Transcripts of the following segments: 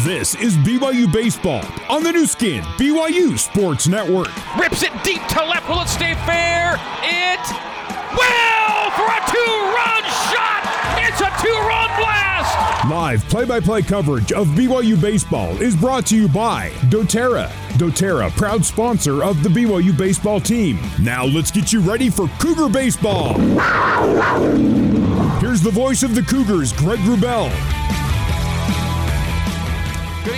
This is BYU Baseball on the Nu Skin, BYU Sports Network. Rips it deep to left. Will it stay fair? It will for a two-run shot. It's a two-run blast. Live play-by-play coverage of BYU Baseball is brought to you by doTERRA. doTERRA, proud sponsor of the BYU baseball team. Now let's get you ready for Cougar Baseball. Here's the voice of the Cougars, Greg Wrubell.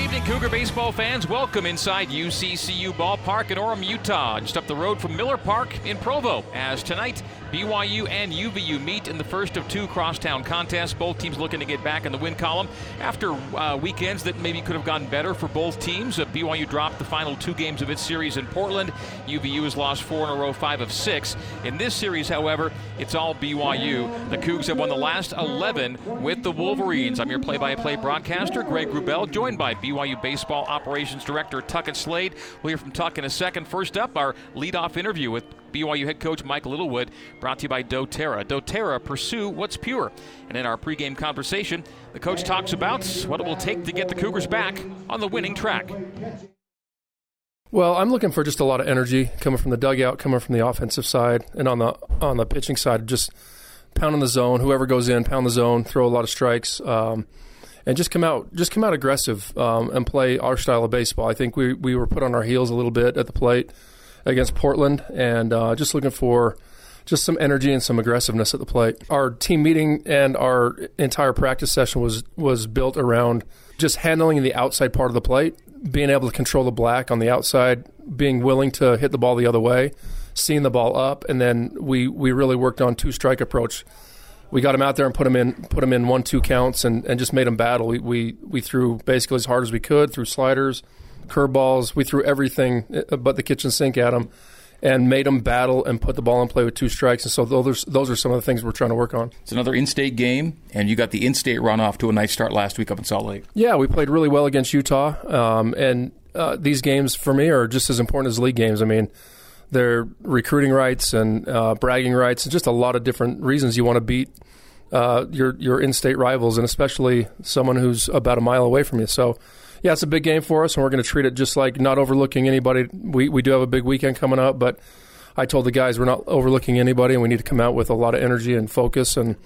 Evening, Cougar baseball fans. Welcome inside UCCU Ballpark in Orem, Utah, just up the road from Miller Park in Provo. As tonight, BYU and UVU meet in the first of two crosstown contests. Both teams looking to get back in the win column after uh, weekends that maybe could have gotten better for both teams. Uh, BYU dropped the final two games of its series in Portland. UVU has lost four in a row, five of six. In this series, however, it's all BYU. The Cougs have won the last 11 with the Wolverines. I'm your play-by-play broadcaster, Greg Wrubell, joined by BYU Baseball Operations Director Tuckett Slade. We'll hear from Tuck in a second. First up, our leadoff interview with BYU head coach Mike Littlewood, brought to you by doTERRA. doTERRA, pursue what's pure. And in our pregame conversation, the coach talks about what it will take to get the Cougars back on the winning track. Well, I'm looking for just a lot of energy coming from the dugout, coming from the offensive side, and on the on the pitching side, just pounding the zone. Whoever goes in, pound the zone, throw a lot of strikes. Um, and just come out just come out aggressive um, and play our style of baseball. I think we we were put on our heels a little bit at the plate against Portland, and uh, just looking for just some energy and some aggressiveness at the plate. Our team meeting and our entire practice session was was built around just handling the outside part of the plate, being able to control the black on the outside, being willing to hit the ball the other way, seeing the ball up, and then we we really worked on two strike approach we got him out there and put him in put him in one two counts and, and just made him battle. We, we we threw basically as hard as we could, threw sliders, curveballs. We threw everything uh, but the kitchen sink at them and made them battle and put the ball in play with two strikes. And so those those are some of the things we're trying to work on. It's another in-state game, and you got the in-state run off to a nice start last week up in Salt Lake. Yeah, we played really well against Utah, um, and uh, these games for me are just as important as league games. I mean they're recruiting rights and uh, bragging rights, and just a lot of different reasons you want to beat uh, your your in-state rivals, and especially someone who's about a mile away from you. So, yeah, it's a big game for us, and we're going to treat it just like not overlooking anybody. We we do have a big weekend coming up, but I told the guys we're not overlooking anybody, and we need to come out with a lot of energy and focus and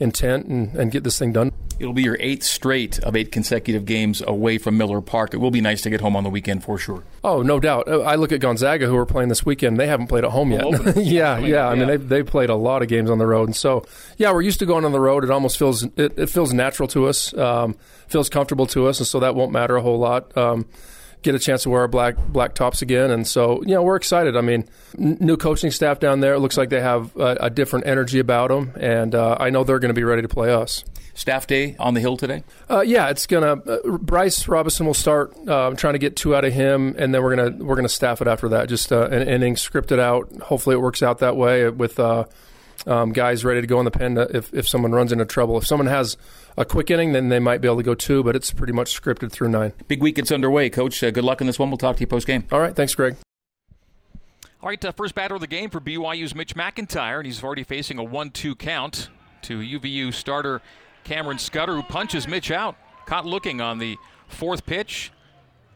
intent and, and get this thing done. It'll be your eighth straight of eight consecutive games away from Miller Park. It will be nice to get home on the weekend for sure. Oh, no doubt. I look at Gonzaga, who are playing this weekend. They haven't played at home yet. yeah, yeah. I mean, they've, they've played a lot of games on the road, and so yeah, we're used to going on the road. It almost feels it, it feels natural to us, um, feels comfortable to us, and so that won't matter a whole lot. Um, get a chance to wear our black black tops again. And so, you know, we're excited. I mean, n- new coaching staff down there. It looks like they have a, a different energy about them, and uh, I know they're going to be ready to play us. Staff day on the hill today? Uh, yeah, it's gonna. Uh, Bryce Robison will start uh, trying to get two out of him, and then we're gonna we're gonna staff it after that. Just uh, an inning scripted out. Hopefully, it works out that way with uh, um, guys ready to go in the pen if, if someone runs into trouble. If someone has a quick inning, then they might be able to go two, but it's pretty much scripted through nine. Big week gets underway, Coach. Uh, good luck in this one. We'll talk to you post game. All right. Thanks, Greg. All right, uh, first batter of the game for BYU's Mitch McIntyre, and he's already facing a 1 2 count to UVU starter Cameron Scudder, who punches Mitch out. Caught looking on the fourth pitch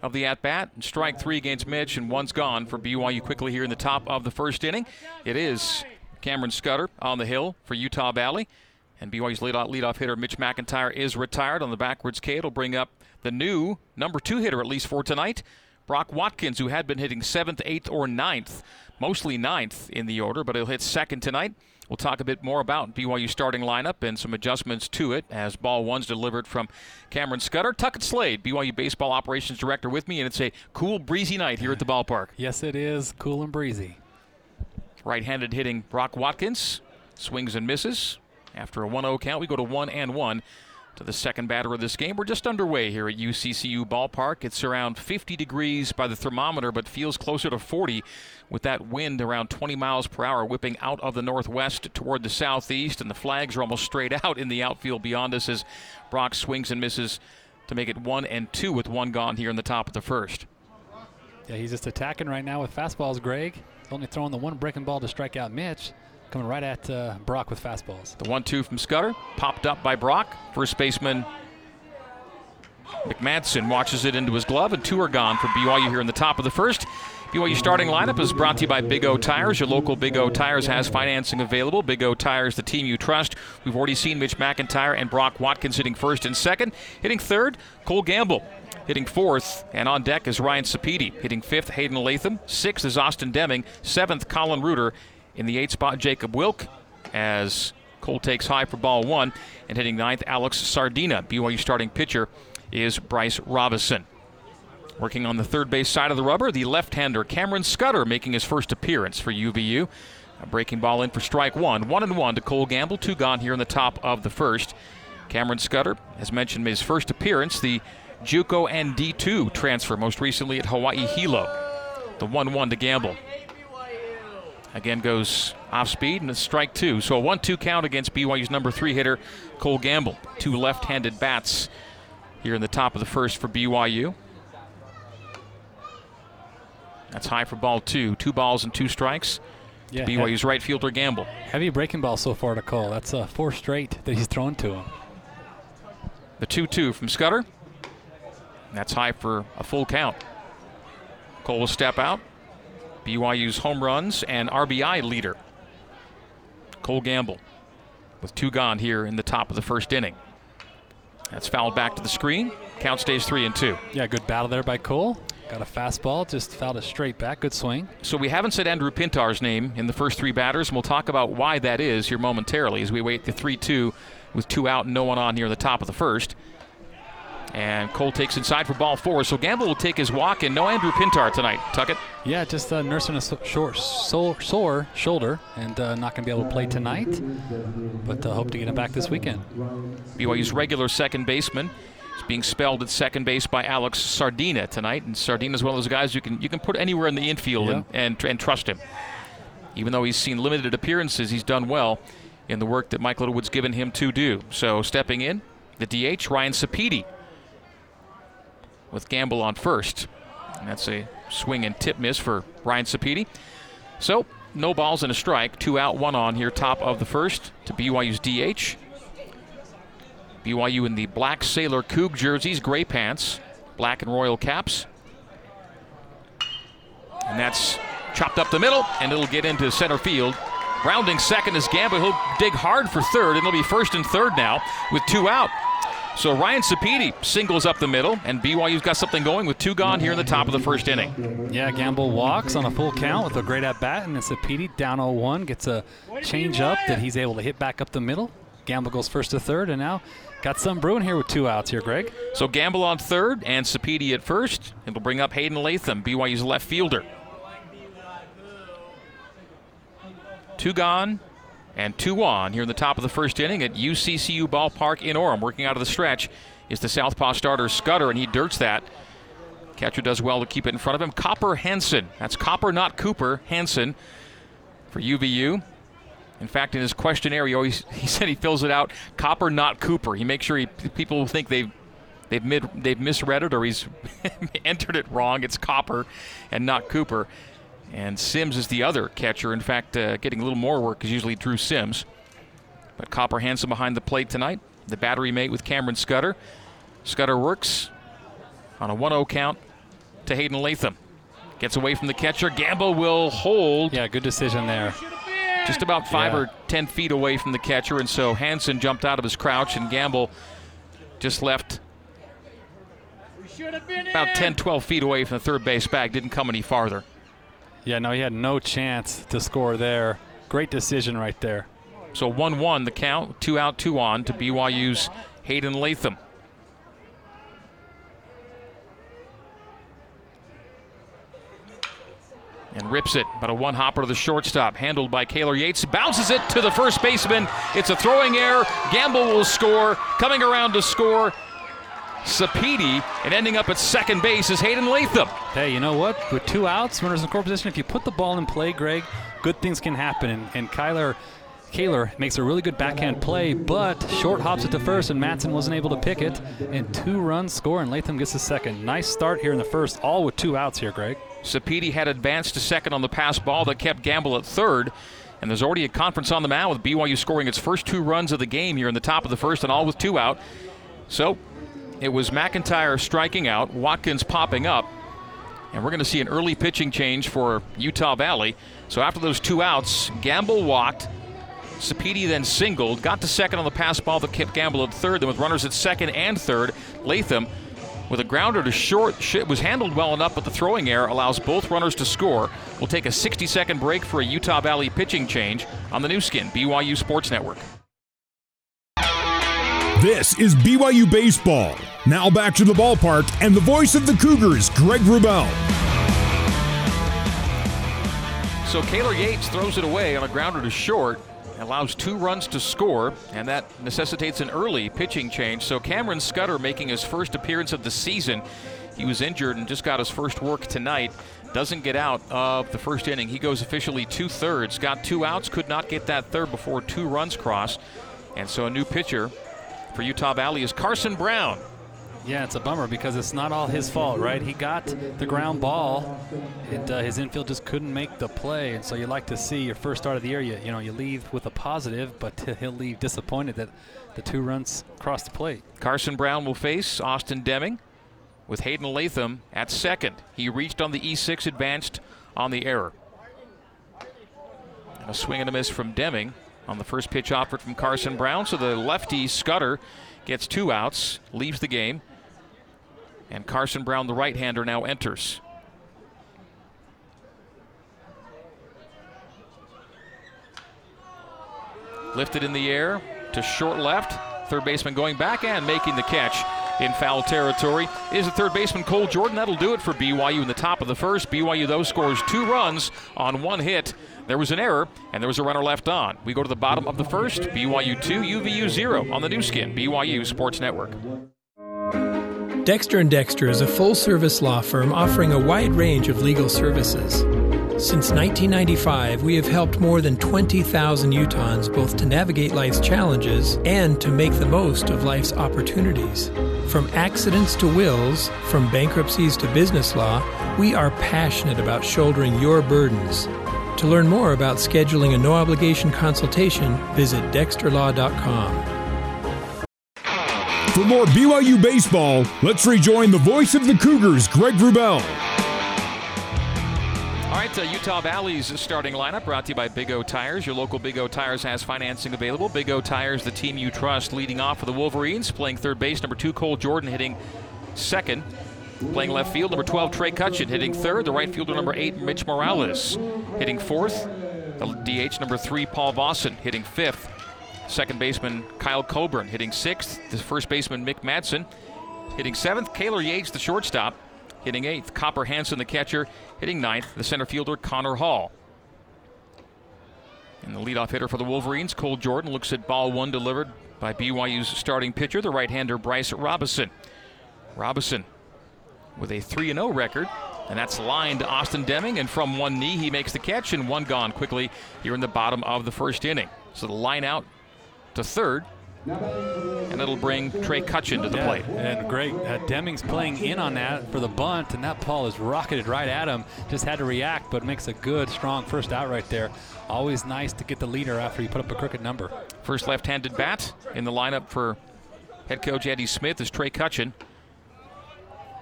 of the at bat. Strike three against Mitch, and one's gone for BYU quickly here in the top of the first inning. It is Cameron Scudder on the hill for Utah Valley. And BYU's leadoff, leadoff hitter Mitch McIntyre is retired on the backwards K. It'll bring up the new number two hitter, at least for tonight, Brock Watkins, who had been hitting seventh, eighth, or ninth, mostly ninth in the order, but he'll hit second tonight. We'll talk a bit more about BYU starting lineup and some adjustments to it as ball one's delivered from Cameron Scudder. Tuckett Slade, BYU Baseball Operations Director, with me, and it's a cool, breezy night here at the ballpark. Yes, it is. Cool and breezy. Right handed hitting Brock Watkins. Swings and misses. After a 1 0 count, we go to 1 and 1 to the second batter of this game. We're just underway here at UCCU Ballpark. It's around 50 degrees by the thermometer, but feels closer to 40 with that wind around 20 miles per hour whipping out of the northwest toward the southeast. And the flags are almost straight out in the outfield beyond us as Brock swings and misses to make it 1 and 2 with one gone here in the top of the first. Yeah, he's just attacking right now with fastballs, Greg. Only throwing the one breaking ball to strike out Mitch. Coming right at uh, Brock with fastballs. The one two from Scudder, popped up by Brock. First baseman Mick Madsen watches it into his glove, and two are gone for BYU here in the top of the first. BYU starting lineup is brought to you by Big O Tires. Your local Big O Tires has financing available. Big O Tires, the team you trust. We've already seen Mitch McIntyre and Brock Watkins hitting first and second. Hitting third, Cole Gamble. Hitting fourth, and on deck is Ryan Sapedi. Hitting fifth, Hayden Latham. Sixth is Austin Deming. Seventh, Colin Reuter. In the eighth spot, Jacob Wilk. As Cole takes high for ball one. And hitting ninth, Alex Sardina. BYU starting pitcher is Bryce Robison. Working on the third base side of the rubber, the left-hander Cameron Scudder making his first appearance for UVU. A breaking ball in for strike one. One and one to Cole Gamble. Two gone here in the top of the first. Cameron Scudder, as mentioned, his first appearance. The JUCO and D2 transfer, most recently at Hawaii Hilo. The 1 1 to Gamble. Again goes off speed and it's strike two. So a 1 2 count against BYU's number three hitter, Cole Gamble. Two left handed bats here in the top of the first for BYU. That's high for ball two. Two balls and two strikes. Yeah, BYU's right fielder Gamble. Heavy breaking ball so far to Cole. That's uh, four straight that he's thrown to him. The 2 2 from Scudder. That's high for a full count. Cole will step out. BYU's home runs and RBI leader, Cole Gamble, with two gone here in the top of the first inning. That's fouled back to the screen. Count stays three and two. Yeah, good battle there by Cole. Got a fastball, just fouled it straight back. Good swing. So we haven't said Andrew Pintar's name in the first three batters, and we'll talk about why that is here momentarily as we wait the 3 2 with two out and no one on here in the top of the first. And Cole takes inside for ball four. So Gamble will take his walk and no Andrew Pintar tonight. Tuckett. Yeah, just uh, nursing a so- short, sore, sore shoulder and uh, not going to be able to play tonight. But uh, hope to get him back this weekend. BYU's regular second baseman is being spelled at second base by Alex Sardina tonight. And Sardina is one of those guys you can you can put anywhere in the infield Yeah. and, and, and trust him. Even though he's seen limited appearances, he's done well in the work that Mike Littlewood's given him to do. So stepping in, the DH, Ryan Sapedi with Gamble on first. And that's a swing and tip miss for Ryan Sapedi. So, no balls and a strike. Two out, one on here, top of the first to BYU's DH. BYU in the black Sailor Coug jerseys, gray pants, black and royal caps. And that's chopped up the middle, and it'll get into center field. Rounding second is Gamble. He'll dig hard for third, and it'll be first and third now with two out. So Ryan Sapedi singles up the middle, and BYU's got something going with two gone here in the top of the first inning. Yeah, Gamble walks on a full count with a great at bat, and PD down 0-1. Gets a change up that he's able to hit back up the middle. Gamble goes first to third, and now got some brewing here with two outs here, Greg. So Gamble on third and Sapedi at first. It'll bring up Hayden Latham, BYU's left fielder. Two gone and two on here in the top of the first inning at UCCU Ballpark in Orem. Working out of the stretch is the Southpaw starter Scudder, and he dirts that. Catcher does well to keep it in front of him. Copper Hansen. That's Copper, not Cooper. Hansen for UVU. In fact, in his questionnaire, he always he said he fills it out Copper, not Cooper. He makes sure he, people think they've they've mid, they've misread it or he's entered it wrong. It's Copper and not Cooper. And Sims is the other catcher. In fact, uh, getting a little more work is usually Drew Sims. But Copper Hansen behind the plate tonight. The battery mate with Cameron Scudder. Scudder works on a 1 0 count to Hayden Latham. Gets away from the catcher. Gamble will hold Yeah, good decision there. just about five Yeah. or ten feet away from the catcher, and so Hansen jumped out of his crouch, and Gamble just left about 10, 12 feet away from the third base bag. Didn't come any farther. Yeah, no, he had no chance to score there. Great decision right there. So 1 1 the count, two out, two on to BYU's Hayden Latham. And rips it, but a one hopper to the shortstop, handled by Kaylor Yates. Bounces it to the first baseman. It's a throwing error. Gamble will score. Coming around to score, Sapedi, and ending up at second base is Hayden Latham. Hey, you know what? With two outs, runners in score position, if you put the ball in play, Greg, good things can happen. And, and Kyler Kaler makes a really good backhand play, but short hops it to first, and Madsen wasn't able to pick it. And two runs score, and Latham gets the second. Nice start here in the first, all with two outs here, Greg. Sapedi had advanced to second on the pass ball that kept Gamble at third. And there's already a conference on the mound with BYU scoring its first two runs of the game here in the top of the first and all with two out. So it was McIntyre striking out, Watkins popping up, and we're going to see an early pitching change for Utah Valley. So after those two outs, Gamble walked. Sapedi then singled, got to second on the pass ball that kept Gamble at third. Then with runners at second and third, Latham with a grounder to short was handled well enough, but the throwing error allows both runners to score. We'll take a 60 second break for a Utah Valley pitching change on the Nu Skin, BYU Sports Network. This is BYU Baseball. Now back to the ballpark and the voice of the Cougars, Greg Wrubell. So Kaylor Yates throws it away on a grounder to short, allows two runs to score, and that necessitates an early pitching change. So Cameron Scudder making his first appearance of the season. He was injured and just got his first work tonight. Doesn't get out of the first inning. He goes officially two thirds. Got two outs, could not get that third before two runs crossed. And so a new pitcher for Utah Valley is Carson Brown. Yeah, it's a bummer because it's not all his fault, right? He got the ground ball, and uh, his infield just couldn't make the play. And so you like to see your first start of the year, you, you know, you leave with a positive, but he'll leave disappointed that the two runs crossed the plate. Carson Brown will face Austin Deming with Hayden Latham at second. He reached on the E6, advanced on the error. And a swing and a miss from Deming on the first pitch offered from Carson Brown. So the lefty Scudder gets two outs, leaves the game. And Carson Brown, the right hander, now enters. Lifted in the air to short left. Third baseman going back and making the catch in foul territory is the third baseman Cole Jordan. That'll do it for BYU in the top of the first. BYU, though, scores two runs on one hit. There was an error, and there was a runner left on. We go to the bottom of the first. BYU 2, UVU 0 on the Nu Skin, BYU Sports Network. Dexter and Dexter is a full-service law firm offering a wide range of legal services. Since 1995, we have helped more than 20,000 Utahns both to navigate life's challenges and to make the most of life's opportunities. From accidents to wills, from bankruptcies to business law, we are passionate about shouldering your burdens. To learn more about scheduling a no obligation consultation, visit dexterlaw.com. For more BYU baseball, let's rejoin the voice of the Cougars, Greg Wrubell. All right, uh, Utah Valley's starting lineup brought to you by Big O Tires. Your local Big O Tires has financing available. Big O Tires, the team you trust, leading off for the Wolverines, playing third base. Number two, Cole Jordan, hitting second. Playing left field, number 12, Trey Cutchin, hitting third. The right fielder, number eight, Mitch Morales, hitting fourth. The DH, number three, Paul Vossen, hitting fifth. Second baseman Kyle Coburn hitting sixth. The first baseman Mick Madsen hitting seventh. Kaylor Yates, the shortstop, hitting eighth. Copper Hanson, the catcher, hitting ninth. The center fielder Connor Hall. And the leadoff hitter for the Wolverines, Cole Jordan, looks at ball one delivered by BYU's starting pitcher, the right-hander Bryce Robison. Robison with a 3 0 record. And that's lined to Austin Deming, and from one knee, he makes the catch, and one gone quickly here in the bottom of the first inning. So the line out to third. And it'll bring Trey Cutchin to the yeah, plate. And great. Uh, Deming's playing in on that for the bunt, and that ball is rocketed right at him. Just had to react, but makes a good, strong first out right there. Always nice to get the leader after you put up a crooked number. First left handed bat in the lineup for head coach Eddie Smith is Trey Cutchin.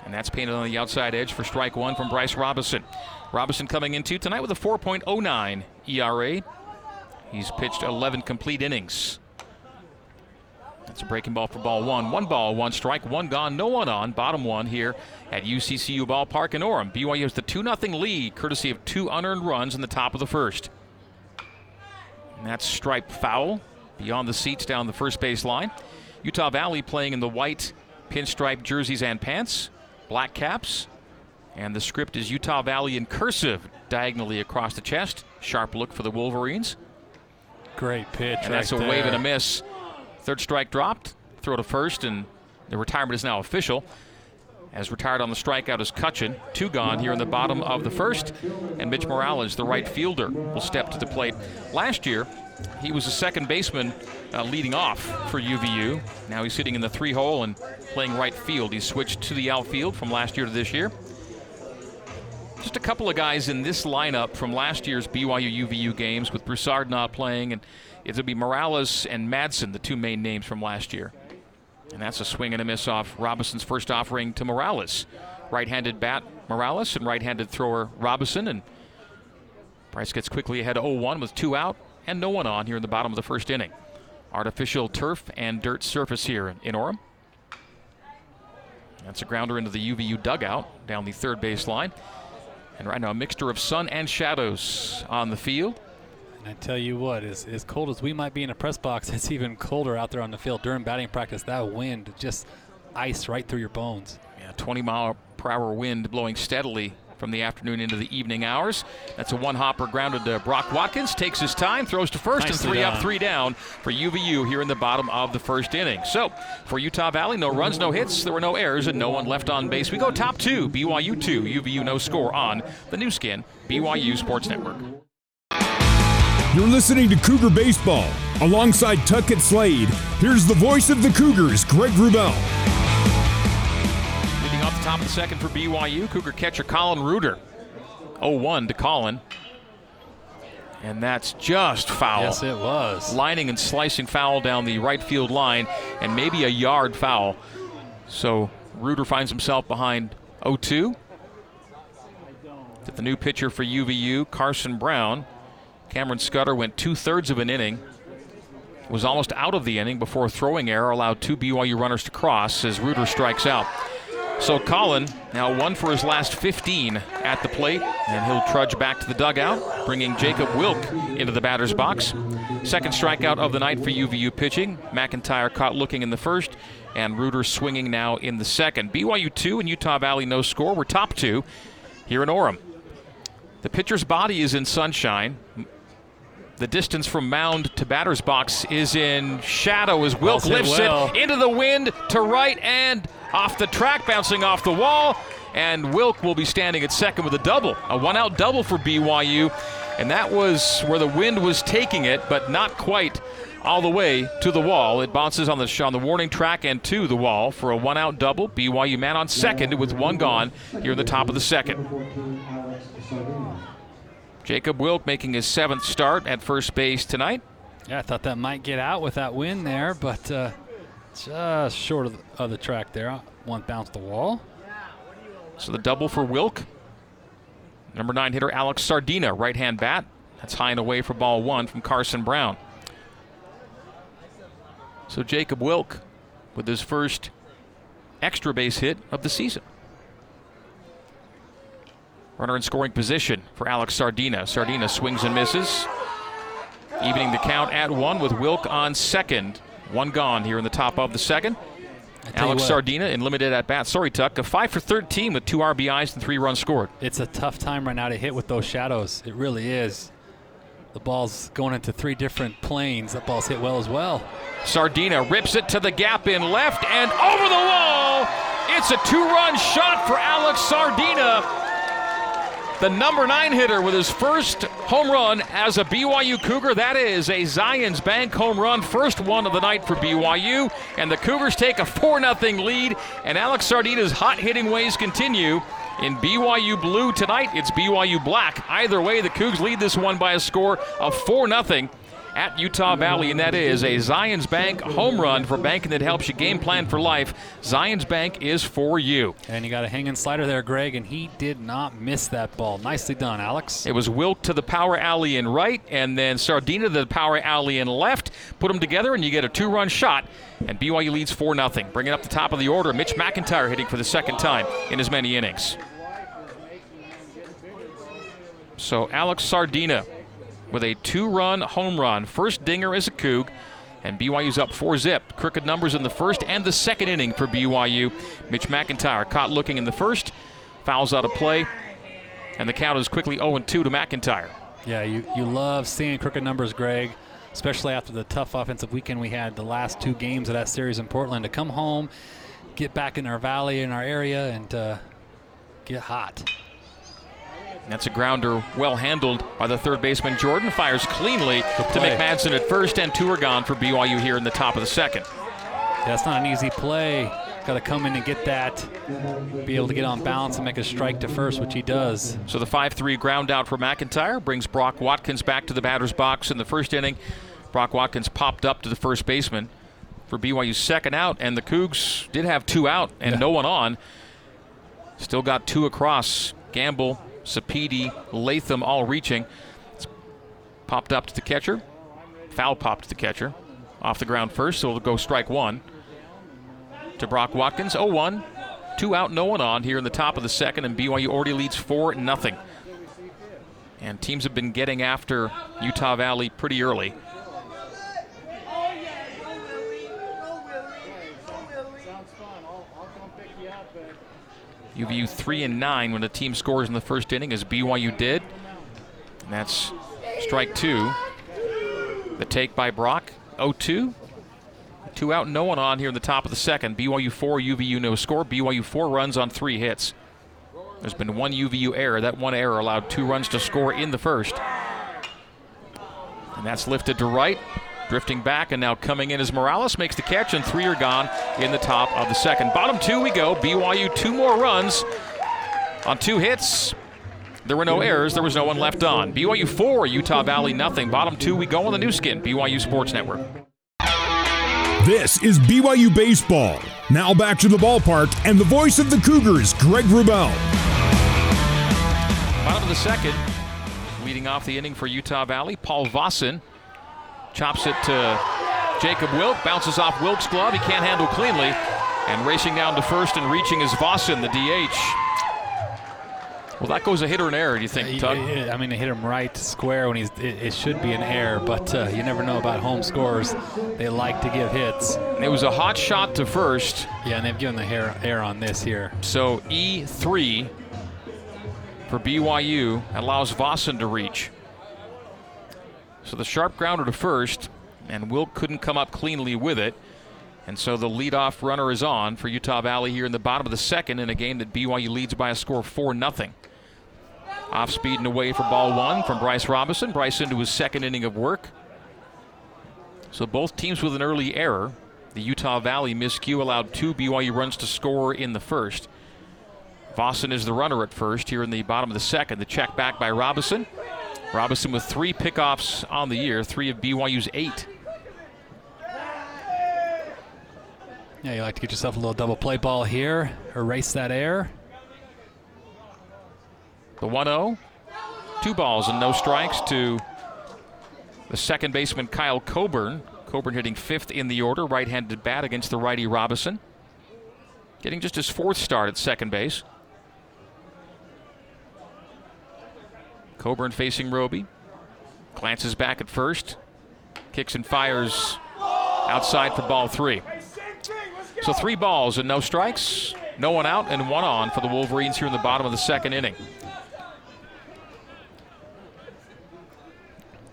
And that's painted on the outside edge for strike one from Bryce Robison. Robison coming into tonight with a 4.09 ERA. He's pitched 11 complete innings. That's a breaking ball for ball one. One ball, one strike, one gone, no one on. Bottom one here at UCCU Ballpark in Orem. BYU has the 2 0 lead, courtesy of two unearned runs in the top of the first. And that's stripe foul beyond the seats down the first base line. Utah Valley playing in the white pinstripe jerseys and pants, black caps, and the script is Utah Valley in cursive diagonally across the chest. Sharp look for the Wolverines. Great pitch. And right that's a there. wave and a miss. Third strike dropped. Throw to first, and the retirement is now official. As retired on the strikeout is Cutchin. Two gone here in the bottom of the first. And Mitch Morales, the right fielder, will step to the plate. Last year, he was a second baseman uh, leading off for UVU. Now he's sitting in the three hole and playing right field. He's switched to the outfield from last year to this year. Just a couple of guys in this lineup from last year's BYU UVU games with Broussard not playing, and it'll be Morales and Madsen, the two main names from last year. And that's a swing and a miss off Robison's first offering to Morales. Right handed bat Morales and right handed thrower Robison. And Bryce gets quickly ahead 0 1 with two out and no one on here in the bottom of the first inning. Artificial turf and dirt surface here in Orem. That's a grounder into the UVU dugout down the third base line. And right now, a mixture of sun and shadows on the field. And I tell you what, as, as cold as we might be in a press box, it's even colder out there on the field during batting practice. That wind just ice right through your bones. Yeah, 20 mile per hour wind blowing steadily from the afternoon into the evening hours. That's a one hopper grounded to Brock Watkins. Takes his time, throws to first, Nicely and three done. up, three down for UVU here in the bottom of the first inning. So for Utah Valley, no runs, no hits. There were no errors, and no one left on base. We go top two, BYU two, UVU no score on the Nu Skin, BYU Sports Network. You're listening to Cougar Baseball. Alongside Tuckett Slade, here's the voice of the Cougars, Greg Wrubell. Leading off the top of the second for BYU, Cougar catcher Colin Reuter. 0-1 to Colin. And that's just foul. Yes, it was. Lining and slicing foul down the right field line, and maybe a yard foul. So Reuter finds himself behind 0-2. To the new pitcher for UVU, Carson Brown. Cameron Scudder went two-thirds of an inning. Was almost out of the inning before a throwing error allowed two BYU runners to cross as Reuter strikes out. So Colin now one for his last 15 at the plate, and he'll trudge back to the dugout, bringing Jacob Wilk into the batter's box. Second strikeout of the night for UVU pitching. McIntyre caught looking in the first, and Reuter swinging now in the second. BYU two and Utah Valley no score. We're top two here in Orem. The pitcher's body is in sunshine. The distance from mound to batter's box is in shadow as Wilk lifts well. it into the wind to right and off the track, bouncing off the wall. And Wilk will be standing at second with a double, a one out double for BYU. And that was where the wind was taking it, but not quite all the way to the wall. It bounces on the, on the warning track and to the wall for a one out double. BYU man on second with one gone here in the top of the second. Jacob Wilk making his seventh start at first base tonight. Yeah, I thought that might get out with that win there, but uh, just short of the, of the track there. One bounced the wall. So the double for Wilk. Number nine hitter Alex Sardina, right hand bat. That's high and away for ball one from Carson Brown. So Jacob Wilk with his first extra base hit of the season. Runner in scoring position for Alex Sardina. Sardina swings and misses. Evening the count at one with Wilk on second. One gone here in the top of the second. I tell you Alex Sardina in limited at bat. Sorry, Tuck. A five for 13 with two RBIs and three runs scored. It's a tough time right now to hit with those shadows. It really is. The ball's going into three different planes. That ball's hit well as well. Sardina rips it to the gap in left and over the wall. It's a two run shot for Alex Sardina. The number nine hitter with his first home run as a BYU Cougar. That is a Zions Bank home run, first one of the night for BYU. And the Cougars take a 4 0 lead. And Alex Sardina's hot hitting ways continue. In BYU blue tonight, it's BYU black. Either way, the Cougs lead this one by a score of 4 0 at Utah Valley, and that is a Zions Bank home run for banking that helps you game plan for life. Zions Bank is for you. And you got a hanging slider there, Greg, and he did not miss that ball. Nicely done, Alex. It was Wilk to the power alley in right, and then Sardina to the power alley in left. Put them together, and you get a two-run shot. And BYU leads 4 0. Bringing up the top of the order, Mitch McIntyre hitting for the second time in as many innings. So Alex Sardina with a two-run home run. First dinger as a Coug. And BYU's up four zip. Crooked numbers in the first and the second inning for BYU. Mitch McIntyre caught looking in the first, fouls out of play, and the count is quickly 0-2 to McIntyre. Yeah, you, you love seeing crooked numbers, Greg, especially after the tough offensive weekend we had the last two games of that series in Portland. To come home, get back in our valley, in our area, and uh, get hot. That's a grounder well handled by the third baseman. Jordan fires cleanly to. Mick Madsen at first, and two are gone for BYU here in the top of the second. That's not an easy play. Got to come in and get that, be able to get on balance and make a strike to first, which he does. So the 5-3 ground out for McIntyre brings Brock Watkins back to the batter's box in the first inning. Brock Watkins popped up to the first baseman. for BYU's second out, and the Cougs did have two out and Yeah. no one on. Still got two across. Gamble, Sapedi, Latham all reaching. It's popped up to the catcher. Foul popped to the catcher. Off the ground first, so it'll go strike one. To Brock Watkins, 0 1. Two out, no one on here in the top of the second, and BYU already leads 4 0. And teams have been getting after Utah Valley pretty early. UVU 3 and 9 when the team scores in the first inning, as BYU did. And that's strike two. The take by Brock, 0 2. Two out, no one on here in the top of the second. BYU 4, UVU no score. BYU 4 runs on three hits. There's been one UVU error. That one error allowed two runs to score in the first. And that's lifted to right. Drifting back and now coming in as Morales makes the catch, and three are gone in the top of the second. Bottom two we go. BYU two more runs on two hits. There were no errors. There was no one left on. BYU four, Utah Valley nothing. Bottom two we go on the Nu Skin. BYU Sports Network. This is BYU Baseball. Now back to the ballpark and the voice of the Cougars, Greg Wrubell. Bottom of the second, leading off the inning for Utah Valley, Paul Vossen chops it to Jacob Wilk, bounces off Wilk's glove. He can't handle cleanly, and racing down to first and reaching is Vossen, the DH. Well, that goes a hit or an error, do you think, Tug? I mean, they hit him right square when he's. It, it should be an error, but uh, you never know about home scores. They like to give hits. It was a hot shot to first, Yeah, and they've given the hair, error on this here. so E3 for BYU allows Vossen to reach. So the sharp grounder to first, and Wilk couldn't come up cleanly with it. And so the leadoff runner is on for Utah Valley here in the bottom of the second in a game that BYU leads by a score of 4 0. Off speed and away for ball one from Bryce Robison. Bryce into his second inning of work. So both teams with an early error. The Utah Valley miscue allowed two BYU runs to score in the first. Vossen is the runner at first here in the bottom of the second. The check back by Robison. Robison with three pickoffs on the year, three of BYU's eight. Yeah, you like to get yourself a little double play ball here, erase that air. The 1 0. Two balls and no strikes to the second baseman, Kyle Coburn. Coburn hitting fifth in the order, right handed bat against the righty Robison. Getting just his fourth start at second base. Coburn facing Roby. Glances back at first. Kicks and fires outside for ball three. So three balls and no strikes. No one out and one on for the Wolverines here in the bottom of the second inning.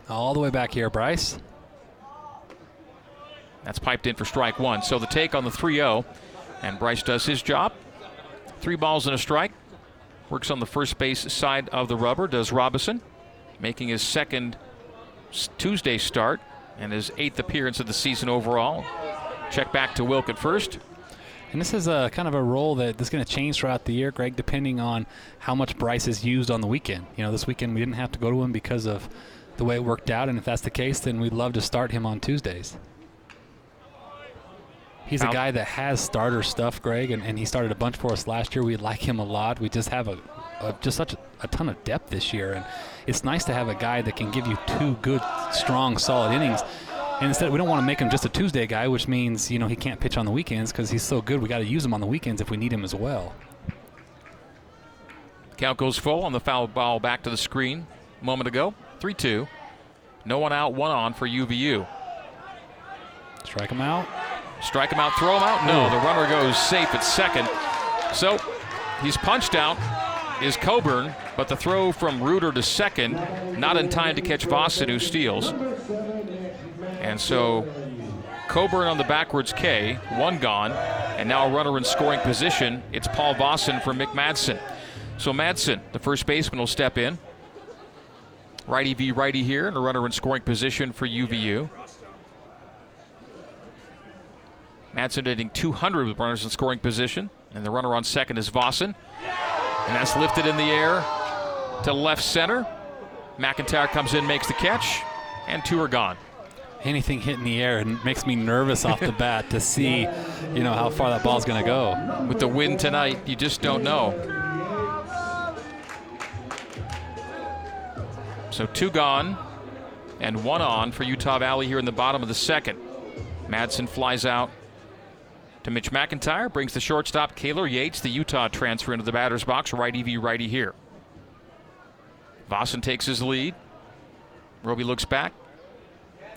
All the way back here, Bryce. That's piped in for strike one. So the take on the 3 0, and Bryce does his job. Three balls and a strike. Works on the first base side of the rubber, does Robison, making his second Tuesday start and his eighth appearance of the season overall. Check back to Wilk at first. And this is a kind of a role that is going to change throughout the year, Greg, depending on how much Bryce is used on the weekend. You know, this weekend we didn't have to go to him because of the way it worked out, and if that's the case, then we'd love to start him on Tuesdays. He's a guy that has starter stuff, Greg, and, and he started a bunch for us last year. We like him a lot. We just have a, a just such a, a ton of depth this year, and it's nice to have a guy that can give you two good, strong, solid innings. And instead, we don't want to make him just a Tuesday guy, which means you know he can't pitch on the weekends because he's so good. We got to use him on the weekends if we need him as well. Count goes full on the foul ball back to the screen a moment ago. 3 2. No one out, one on for UVU. Strike him out. Strike him out, throw him out? No, the runner goes safe at second. So he's punched out, is Coburn, but the throw from Reuter to second, not in time to catch Vossen, who steals. And so Coburn on the backwards K, one gone, and now a runner in scoring position. It's Paul Vossen for Mick Madsen. So Madsen, the first baseman, will step in. Righty v righty here, and a runner in scoring position for UVU. Madsen hitting 200 with runners in scoring position. And the runner on second is Vossen. And that's lifted in the air to left center. McIntyre comes in, makes the catch, and two are gone. anything hit in the air and makes me nervous off the bat to see, you know, how far that ball's going to go. With the wind tonight, you just don't know. So two gone and one on for Utah Valley here in the bottom of the second. Madsen flies out to Mitch McIntyre, brings the shortstop Kaylor Yates, the Utah transfer, into the batter's box. Righty v righty here. Vossen takes his lead. Roby looks back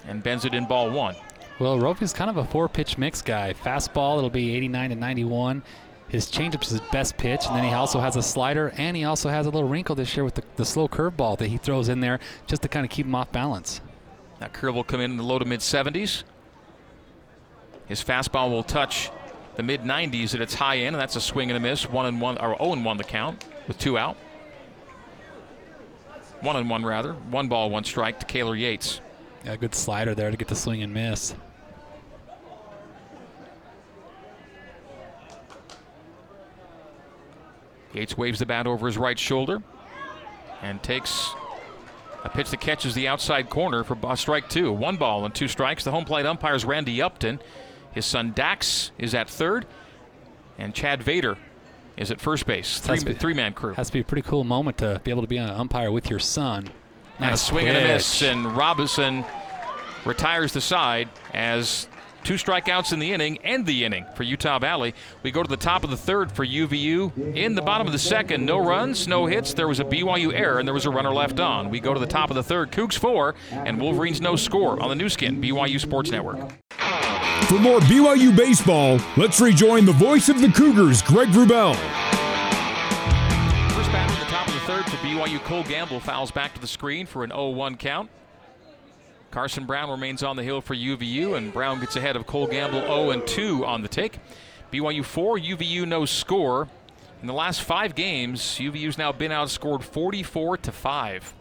and bends it in ball one. Well, Roby's kind of a four pitch mix guy. Fastball, it'll be 89 to 91. His changeup is his best pitch, and then he also has a slider, and he also has a little wrinkle this year with the, the slow curveball that he throws in there just to kind of keep him off balance. That curve will come in in the low to mid 70s. His fastball will touch the mid 90s at its high end, and that's a swing and a miss. One and one, or 0 and 1 the count with two out. One and one rather. One ball, one strike to Kaylor Yates. Yeah, good slider there to get the swing and miss. Yates waves the bat over his right shoulder and takes a pitch that catches the outside corner for uh, strike two. One ball and two strikes. The home plate umpire is Randy Upton. His son Dax is at third, and Chad Vader is at first base. Three, be, three man crew. Has to be a pretty cool moment to be able to be an umpire with your son. Nice and a swing pitch. and a miss, and Robison retires the side as Two strikeouts in the inning, end the inning for Utah Valley. We go to the top of the third for UVU. In the bottom of the second, no runs, no hits. There was a BYU error, and there was a runner left on. We go to the top of the third, Cougs four, and Wolverines no score on the Nu Skin, BYU Sports Network. For more BYU baseball, let's rejoin the voice of the Cougars, Greg Wrubell. First batter at the top of the third for BYU, Cole Gamble fouls back to the screen for an 0-1 count. Carson Brown remains on the hill for UVU, and Brown gets ahead of Cole Gamble 0 and 2 on the take. BYU 4, UVU no score. In the last five games, UVU's now been outscored 44 to 5.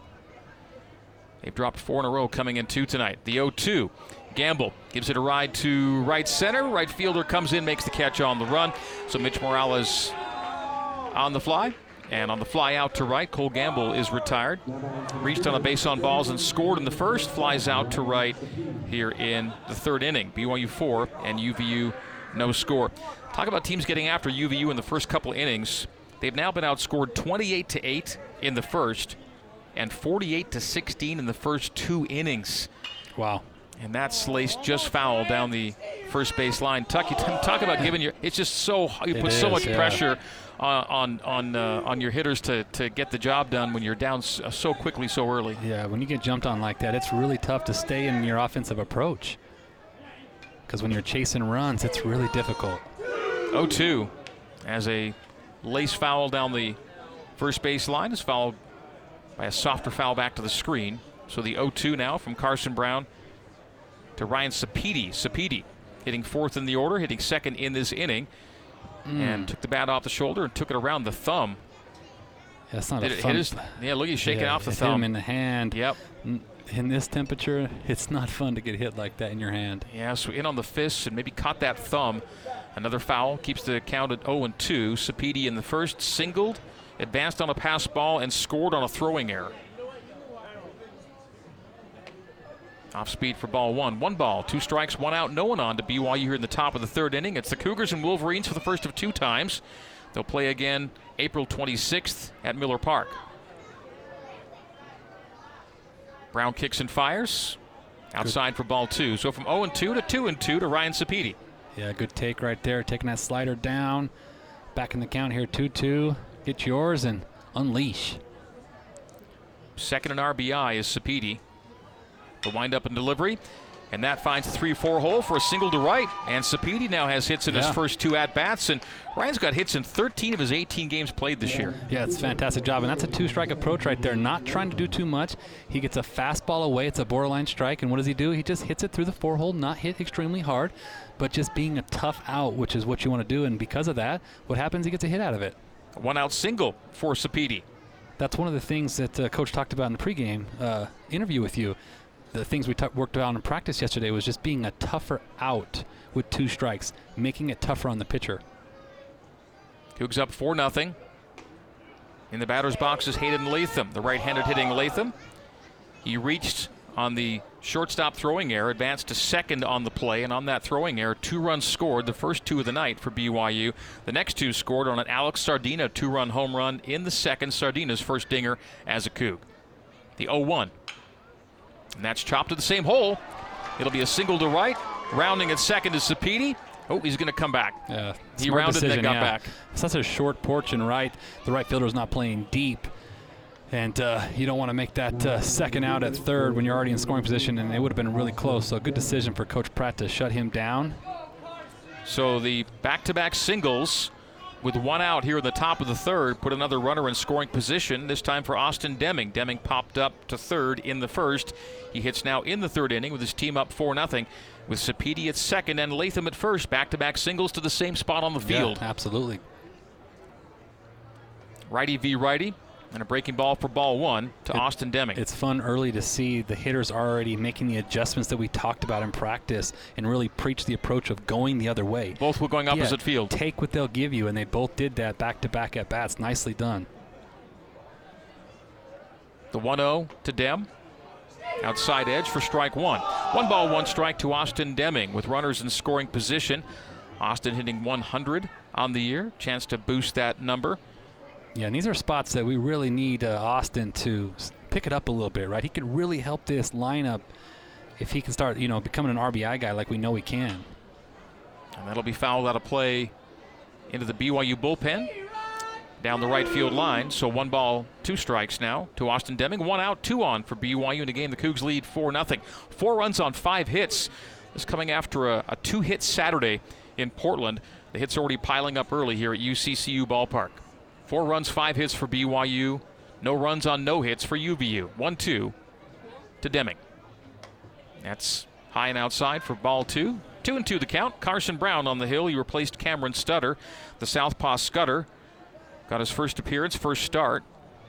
They've dropped four in a row coming in two tonight. The 0 2. Gamble gives it a ride to right center. Right fielder comes in, makes the catch on the run. So Mitch Morales on the fly. And on the fly out to right, Cole Gamble is retired. Reached on a base on balls and scored in the first. Flies out to right here in the third inning. BYU 4 and UVU no score. Talk about teams getting after UVU in the first couple innings. They've now been outscored 28 to 8 in the first and 48 to 16 in the first two innings. Wow. And that Slace just foul down the first base line. Talk, talk about giving your. It's just so you put so much yeah. pressure on on uh, on your hitters to, to get the job done when you're down uh, so quickly so early. Yeah, when you get jumped on like that, it's really tough to stay in your offensive approach. Because when you're chasing runs, it's really difficult. 0-2 as a lace foul down the first base line is followed by a softer foul back to the screen. So the 0-2 now from Carson Brown to Ryan Sapedi. Sapedi hitting fourth in the order, hitting second in this inning mm. and took the bat off the shoulder and took it around the thumb. Yeah, that's not Did a fun. His, yeah, look, he's shaking yeah, off the thumb. him in the hand. Yep. In this temperature, it's not fun to get hit like that in your hand. Yeah, so in on the fist and maybe caught that thumb. Another foul keeps the count at 0 and 2. Sapedi in the first singled, advanced on a pass ball, and scored on a throwing error. Off speed for ball one. One ball, two strikes, one out, no one on to BYU here in the top of the third inning. It's the Cougars and Wolverines for the first of two times. They'll play again April 26th at Miller Park. Brown kicks and fires. Outside for ball two. So from 0 and 2 to 2 and 2 to Ryan Sapedi. Yeah, good take right there. Taking that slider down. Back in the count here 2 2. Get yours and unleash. Second in RBI is Sapedi. The windup and delivery. And that finds the 3 4 hole for a single to right. And Sapedi now has hits in yeah. his first two at bats. And Ryan's got hits in 13 of his 18 games played this year. Yeah, it's a fantastic job. And that's a two strike approach right there. Not trying to do too much. He gets a fastball away. It's a borderline strike. And what does he do? He just hits it through the four hole, not hit extremely hard, but just being a tough out, which is what you want to do. And because of that, what happens? He gets a hit out of it. One out single for Sapedi. That's one of the things that uh, Coach talked about in the pregame uh, interview with you the things we t- worked on in practice yesterday was just being a tougher out with two strikes, making it tougher on the pitcher. Cougs up 4 0. In the batter's box is Hayden Latham, the right handed hitting Latham. He reached on the shortstop throwing error, advanced to second on the play, and on that throwing error, two runs scored, the first two of the night for BYU. The next two scored on an Alex Sardina two run home run in the second, Sardina's first dinger as a Coug. The 0 1. And that's chopped to the same hole. It'll be a single to right. Rounding at second is Sapedi. Oh, he's going to come back. Yeah, he rounded decision, and then got yeah. back. Such a short porch and right. The right fielder's not playing deep. And uh, you don't want to make that uh, second out at third when you're already in scoring position, and it would have been really close. So, a good decision for Coach Pratt to shut him down. So the back-to-back singles with one out here in the top of the third put another runner in scoring position, this time for Austin Deming. Deming popped up to third in the first. He hits now in the third inning with his team up 4 0 with Sapedi at second and Latham at first. Back-to-back singles to the same spot on the field. Yeah, absolutely. Righty v righty. And a breaking ball for ball one to It- Austin Deming. It's fun early to see the hitters already making the adjustments that we talked about in practice and really preach the approach of going the other way. Both were going Yeah, opposite field. Take what they'll give you, and they both did that back to back at bats. Nicely done. The 1 0 to Dem. Outside edge for strike one. One ball, one strike to Austin Deming with runners in scoring position. Austin hitting 100 on the year. Chance to boost that number. Yeah, and these are spots that we really need uh, Austin to pick it up a little bit, right? He could really help this lineup if he can start, you know, becoming an RBI guy like we know he can. And that'll be fouled out of play into the BYU bullpen down the right field line. So one ball, two strikes now to Austin Deming. One out, two on for BYU in a game. The Cougs lead 4 0. Four runs on five hits. This coming after a, a two hit Saturday in Portland. The hits already piling up early here at UCCU Ballpark. Four runs, five hits for BYU. No runs on no hits for UVU. 1 2 to Deming. That's high and outside for ball two. Two and two the count. Carson Brown on the hill. He replaced Cameron Scudder, the Southpaw Scudder. Got his first appearance, first start,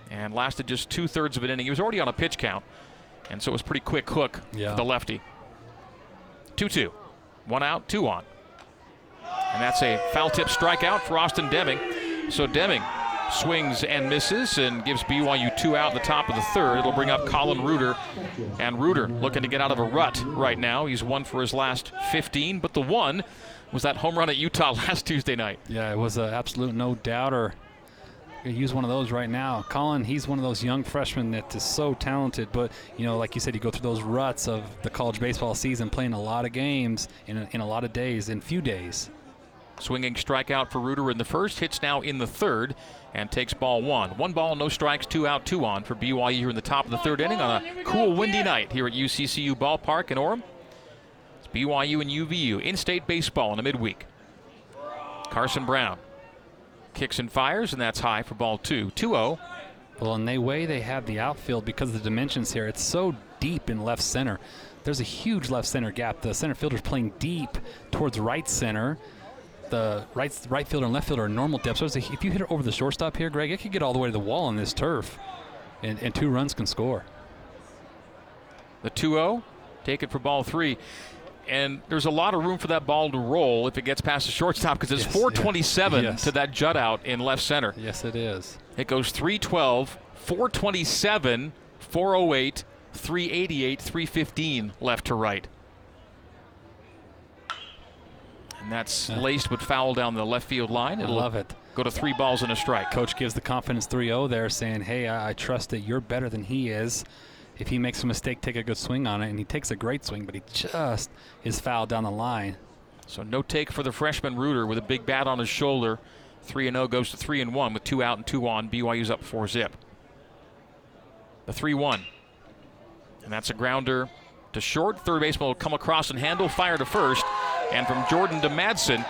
and lasted just two thirds of an inning. He was already on a pitch count, and so it was pretty quick hook Yeah. for the lefty. 2 2. One out, two on. And that's a foul tip strikeout for Austin Deming. So Deming swings and misses and gives BYU two out in the top of the third. It'll bring up Colin Reuter. And Reuter looking to get out of a rut right now. He's one for his last 15, but the one was that home run at Utah last Tuesday night. Yeah, it was an absolute no doubter. Use one of those right now. Colin, he's one of those young freshmen that is so talented, but you know, like you said, you go through those ruts of the college baseball season, playing a lot of games in in a lot of days, in few days. Swinging strikeout for Reuter in the first, hits now in the third, and takes ball one. One ball, no strikes, two out, two on for BYU here in the top of the third inning on a cool, windy night here at UCCU Ballpark in Orem. It's BYU and UVU in state baseball in the midweek. Carson Brown kicks and fires, and that's high for ball two. 2 0. Well, in the way they have the outfield because of the dimensions here, it's so deep in left center. There's a huge left center gap. The center fielder's playing deep towards right center. The right right fielder and left fielder are normal depth. So if you hit it over the shortstop here, Greg, it could get all the way to the wall on this turf, and, and two runs can score. The 2 0, take it for ball three. And there's a lot of room for that ball to roll if it gets past the shortstop because it's Yes, 427. Yes. to that jut out in left center. Yes, it is. It goes 312, 427, 408, 388, 315 left to right. And that's Yeah. laced with foul down the left field line. It'll love it. go to three balls and a strike. Coach gives the confidence 3-0 there, saying, "Hey, I, I trust that you're better than he is. If he makes a mistake, take a good swing on it." And he takes a great swing, but he just is fouled down the line. So no take for the freshman Reuter with a big bat on his shoulder. 3 and 0 goes to 3 and 1 with 2 out and 2 on. BYU's up 4 zip. The 3 1. And that's a grounder to short. Third baseman will come across and handle, fire to first. And from Jordan to Madsen,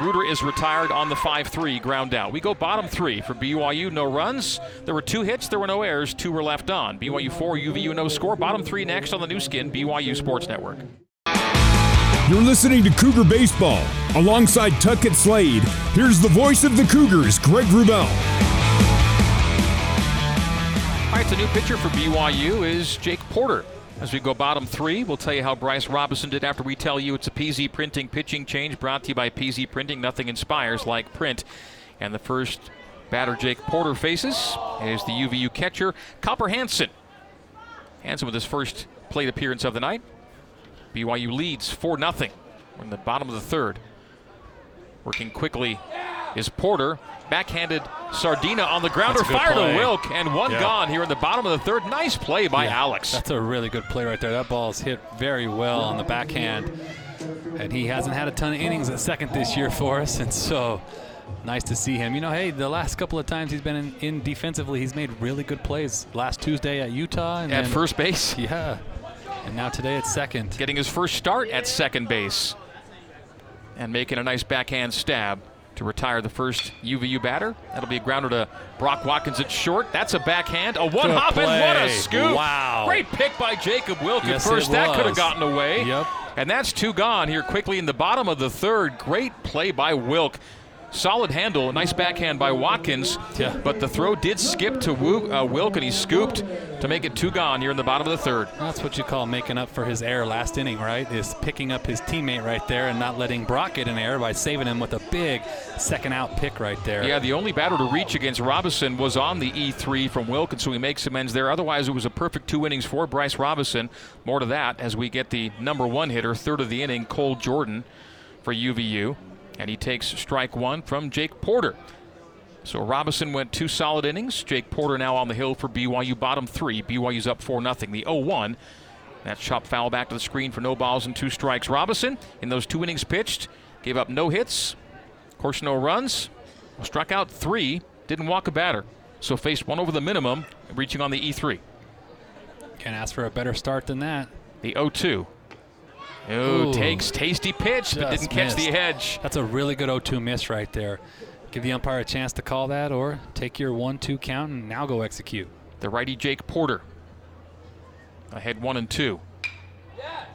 Reuter is retired on the 5 3 ground out. We go bottom three for BYU, no runs. There were two hits, there were no errors, two were left on. BYU 4, UVU no score. Bottom three next on the Nu Skin, BYU Sports Network. You're listening to Cougar Baseball. Alongside Tuckett Slade, here's the voice of the Cougars, Greg Wrubell. All right, the new pitcher for BYU is Jake Porter. As we go bottom three, we'll tell you how Bryce Robison did after we tell you it's a PZ Printing pitching change brought to you by PZ Printing. Nothing inspires like print. And the first batter Jake Porter faces is the UVU catcher, Cooper Hansen. Hansen with his first plate appearance of the night. BYU leads 4 0 in the bottom of the third. Working quickly is Porter. Backhanded Sardina on the grounder, That's a fire play. to Wilk, and one Yeah. gone here in the bottom of the third. Nice play by Yeah, Alex. That's a really good play right there. That ball's hit very well on the backhand. And he hasn't had a ton of innings at second this year for us, and so nice to see him. You know, hey, the last couple of times he's been in, in defensively, he's made really good plays. Last Tuesday at Utah. And At then- first base, Yeah. And now today at second. getting his first start at second base, and making a nice backhand stab to retire the first UVU batter. That'll be a grounder to Brock Watkins at short. That's a backhand, a one Good hop, and what a play. scoop! Wow. Great pick by Jacob Wilk Yes, at first. That could have gotten away. Yep. And that's two gone here quickly in the bottom of the third. Great play by Wilk. Solid handle, nice backhand by Watkins. Yeah. But the throw did skip to Wu, uh, Wilk, and he scooped to make it two gone here in the bottom of the third. That's what you call making up for his error last inning, right? Is picking up his teammate right there and not letting Brock get an error by saving him with a big second out pick right there. Yeah, the only batter to reach against Robison was on the E3 from Wilkins, so he makes amends there. Otherwise, it was a perfect two innings for Bryce Robison. More to that as we get the number one hitter, third of the inning, Cole Jordan for UVU. And he takes strike one from Jake Porter. So Robison went two solid innings. Jake Porter now on the hill for BYU, bottom three. BYU's up 4 0. The 0 1. That chop foul back to the screen for no balls and two strikes. Robison, in those two innings pitched, gave up no hits, of course, no runs, struck out three, didn't walk a batter. So faced one over the minimum, reaching on the E3. Can't ask for a better start than that. The 0 2. Oh, Ooh. takes tasty pitch, but Just didn't catch the edge. That's a really good 0-2 miss right there. Give the umpire a chance to call that or take your 1-2 count and now go execute. The righty Jake Porter. Ahead one and two.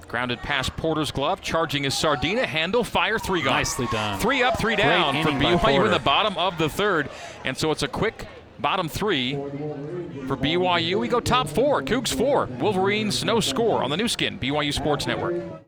Grounded past Porter's glove, charging his Sardina handle, fire three gone. Nicely done. Three up, three Great down for BYU in the bottom of the third, and so it's a quick bottom three for BYU. We go top four, Cougs four, Wolverines no score on the Nu Skin BYU Sports Network.